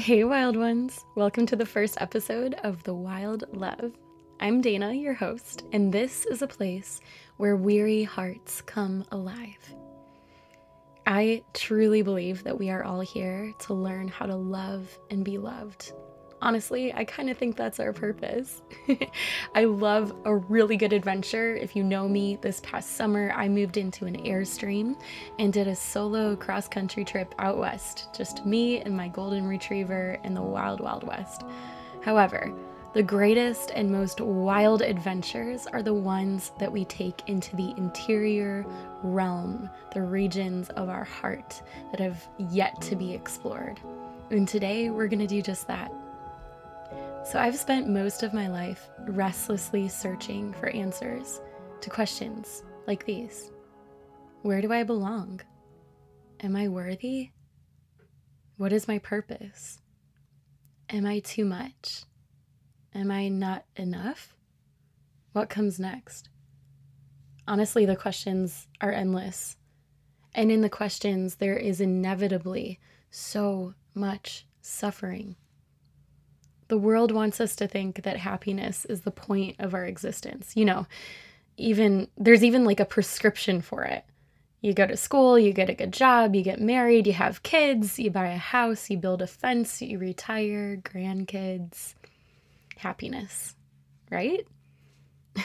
Hey, wild ones. Welcome to the first episode of The Wild Love. I'm Dana, your host, and this is a place where weary hearts come alive. I truly believe that we are all here to learn how to love and be loved honestly, I kind of think that's our purpose. I love a really good adventure. If you know me, this past summer I moved into an Airstream and did a solo cross country trip out west. Just me and my golden retriever in the wild, wild west. However, the greatest and most wild adventures are the ones that we take into the interior realm, the regions of our heart that have yet to be explored. And today we're going to do just that. So I've spent most of my life restlessly searching for answers to questions like these Where do I belong? Am I worthy? What is my purpose? Am I too much? Am I not enough? What comes next? Honestly, the questions are endless. And in the questions, there is inevitably so much suffering. The world wants us to think that happiness is the point of our existence. You know, even there's even like a prescription for it. You go to school, you get a good job, you get married, you have kids, you buy a house, you build a fence, you retire, grandkids. Happiness, right?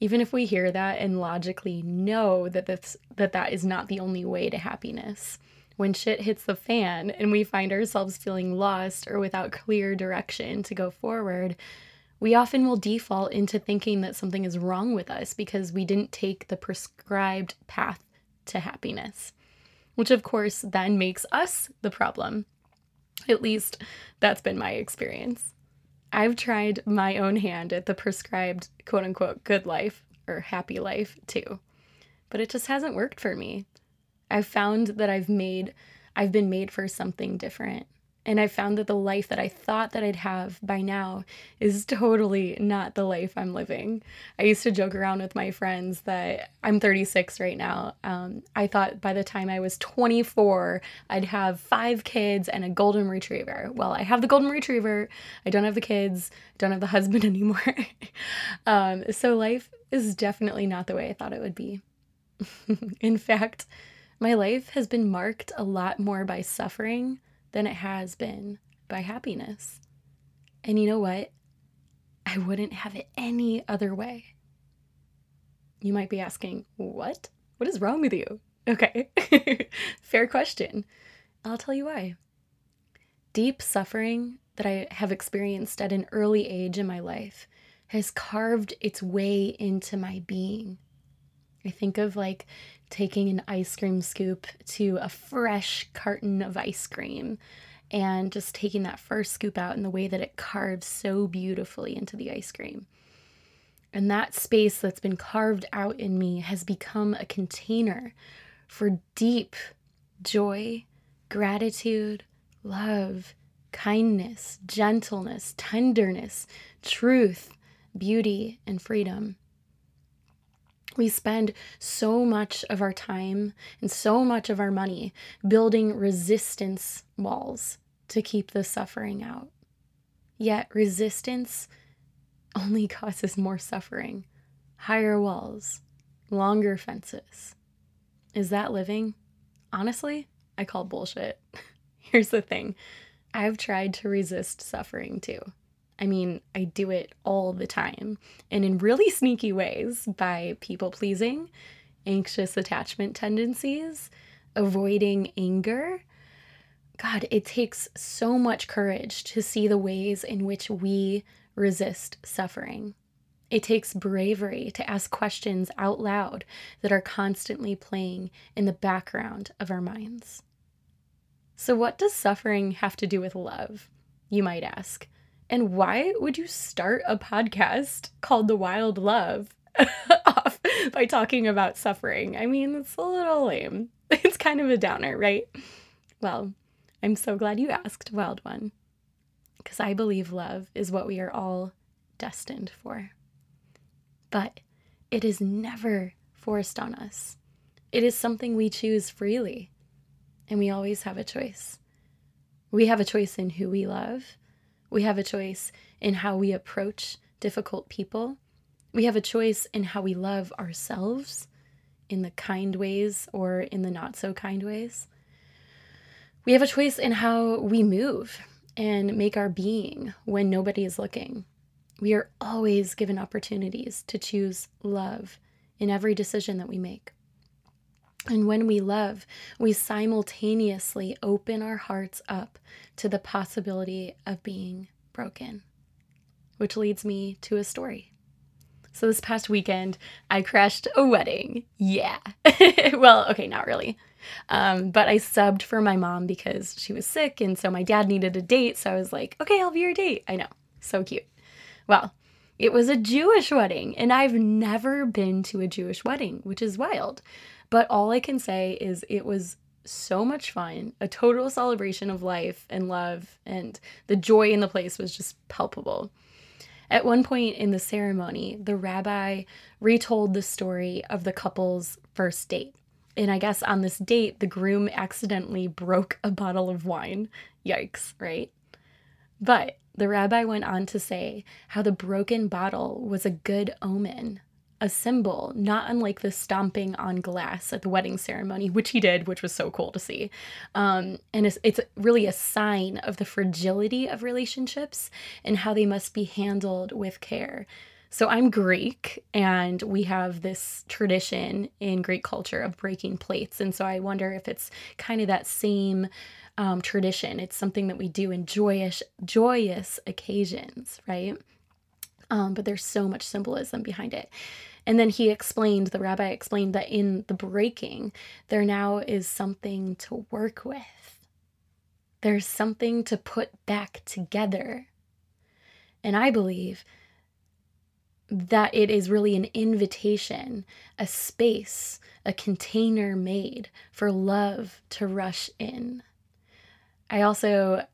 even if we hear that and logically know that that's that that is not the only way to happiness when shit hits the fan and we find ourselves feeling lost or without clear direction to go forward, we often will default into thinking that something is wrong with us because we didn't take the prescribed path to happiness, which of course then makes us the problem. At least that's been my experience. I've tried my own hand at the prescribed quote unquote good life or happy life too, but it just hasn't worked for me. I've found that I've made, I've been made for something different. And I found that the life that I thought that I'd have by now is totally not the life I'm living. I used to joke around with my friends that I'm 36 right now. Um, I thought by the time I was 24, I'd have five kids and a golden retriever. Well, I have the golden retriever. I don't have the kids. Don't have the husband anymore. um, so life is definitely not the way I thought it would be. In fact, my life has been marked a lot more by suffering than it has been by happiness. And you know what? I wouldn't have it any other way. You might be asking, what? What is wrong with you? Okay, fair question. I'll tell you why. Deep suffering that I have experienced at an early age in my life has carved its way into my being. I think of like taking an ice cream scoop to a fresh carton of ice cream and just taking that first scoop out in the way that it carves so beautifully into the ice cream. And that space that's been carved out in me has become a container for deep joy, gratitude, love, kindness, gentleness, tenderness, truth, beauty, and freedom. We spend so much of our time and so much of our money building resistance walls to keep the suffering out. Yet resistance only causes more suffering, higher walls, longer fences. Is that living? Honestly, I call bullshit. Here's the thing I've tried to resist suffering too. I mean, I do it all the time and in really sneaky ways by people pleasing, anxious attachment tendencies, avoiding anger. God, it takes so much courage to see the ways in which we resist suffering. It takes bravery to ask questions out loud that are constantly playing in the background of our minds. So, what does suffering have to do with love? You might ask. And why would you start a podcast called The Wild Love off by talking about suffering? I mean, it's a little lame. It's kind of a downer, right? Well, I'm so glad you asked, Wild One, because I believe love is what we are all destined for. But it is never forced on us, it is something we choose freely, and we always have a choice. We have a choice in who we love. We have a choice in how we approach difficult people. We have a choice in how we love ourselves in the kind ways or in the not so kind ways. We have a choice in how we move and make our being when nobody is looking. We are always given opportunities to choose love in every decision that we make. And when we love, we simultaneously open our hearts up to the possibility of being broken, which leads me to a story. So, this past weekend, I crashed a wedding. Yeah. well, okay, not really. Um, but I subbed for my mom because she was sick. And so my dad needed a date. So I was like, okay, I'll be your date. I know. So cute. Well, it was a Jewish wedding. And I've never been to a Jewish wedding, which is wild. But all I can say is it was so much fun, a total celebration of life and love, and the joy in the place was just palpable. At one point in the ceremony, the rabbi retold the story of the couple's first date. And I guess on this date, the groom accidentally broke a bottle of wine. Yikes, right? But the rabbi went on to say how the broken bottle was a good omen a symbol, not unlike the stomping on glass at the wedding ceremony, which he did, which was so cool to see. Um, and it's, it's really a sign of the fragility of relationships and how they must be handled with care. So I'm Greek, and we have this tradition in Greek culture of breaking plates. And so I wonder if it's kind of that same um, tradition. It's something that we do in joyous, joyous occasions, right? Um, but there's so much symbolism behind it. And then he explained, the rabbi explained that in the breaking, there now is something to work with. There's something to put back together. And I believe that it is really an invitation, a space, a container made for love to rush in. I also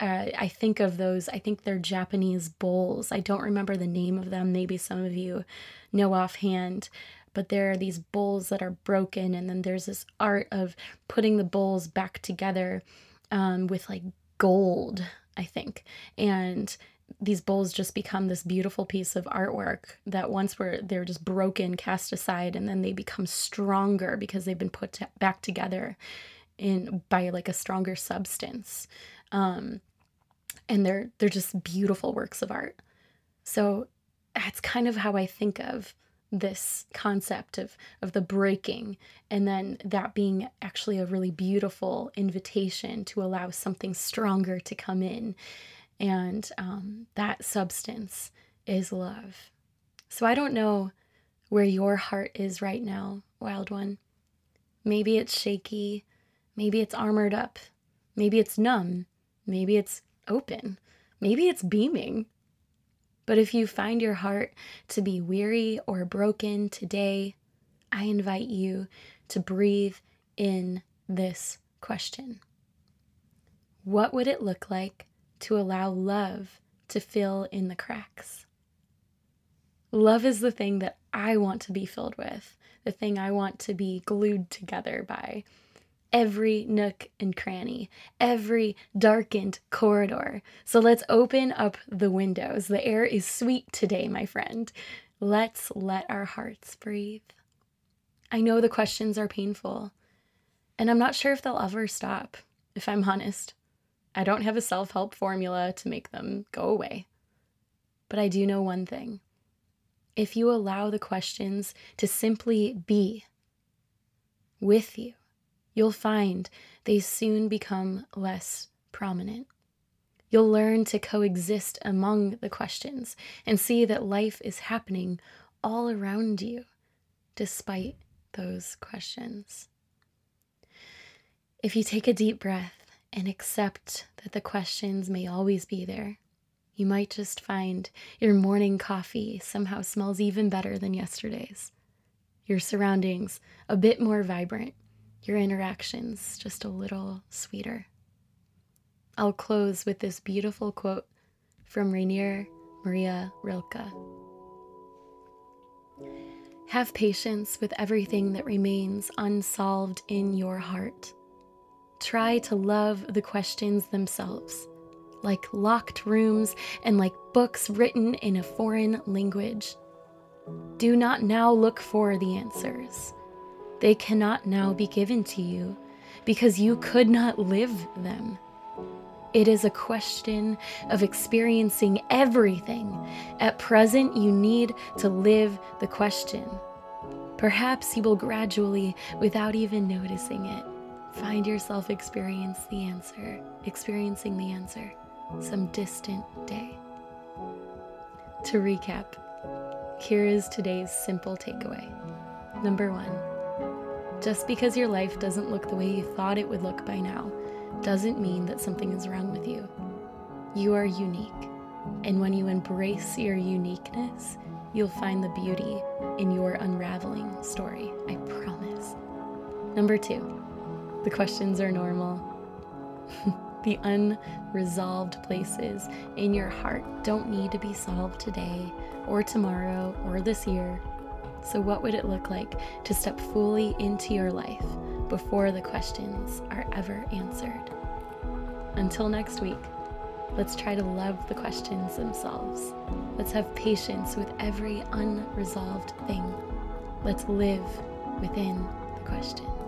uh, I think of those, I think they're Japanese bowls. I don't remember the name of them. Maybe some of you know offhand. But there are these bowls that are broken, and then there's this art of putting the bowls back together um, with like gold, I think. And these bowls just become this beautiful piece of artwork that once were they're just broken cast aside and then they become stronger because they've been put back together in by like a stronger substance um and they're they're just beautiful works of art. So that's kind of how I think of this concept of of the breaking and then that being actually a really beautiful invitation to allow something stronger to come in. And um, that substance is love. So i don't know where your heart is right now wild one. Maybe it's shaky. Maybe it's armored up. Maybe it's numb. Maybe it's open. Maybe it's beaming. But if you find your heart to be weary or broken today, I invite you to breathe in this question What would it look like to allow love to fill in the cracks? Love is the thing that I want to be filled with, the thing I want to be glued together by every nook and cranny, every darkened corridor. So let's open up the windows. The air is sweet today, my friend. Let's let our hearts breathe. I know the questions are painful, and I'm not sure if they'll ever stop, if I'm honest. I don't have a self help formula to make them go away. But I do know one thing if you allow the questions to simply be with you, you'll find they soon become less prominent. You'll learn to coexist among the questions and see that life is happening all around you despite those questions. If you take a deep breath and accept that the questions may always be there, you might just find your morning coffee somehow smells even better than yesterday's, your surroundings a bit more vibrant, your interactions just a little sweeter. I'll close with this beautiful quote from Rainier Maria Rilke. Have patience with everything that remains unsolved in your heart. try to love the questions themselves, like locked rooms and like books written in a foreign language. Do not now look for the answers. They cannot now be given to you because you could not live them. It is a question of experiencing everything. At present, you need to live the question. Perhaps you will gradually, without even noticing it, find yourself experience the answer, experiencing the answer some distant day. To recap, here is today's simple takeaway. Number one, just because your life doesn't look the way you thought it would look by now doesn't mean that something is wrong with you. You are unique. And when you embrace your uniqueness, you'll find the beauty in your unraveling story. I promise. Number two, the questions are normal. the unresolved places in your heart don't need to be solved today or tomorrow or this year. So, what would it look like to step fully into your life before the questions are ever answered? Until next week, let's try to love the questions themselves. Let's have patience with every unresolved thing. Let's live within the question.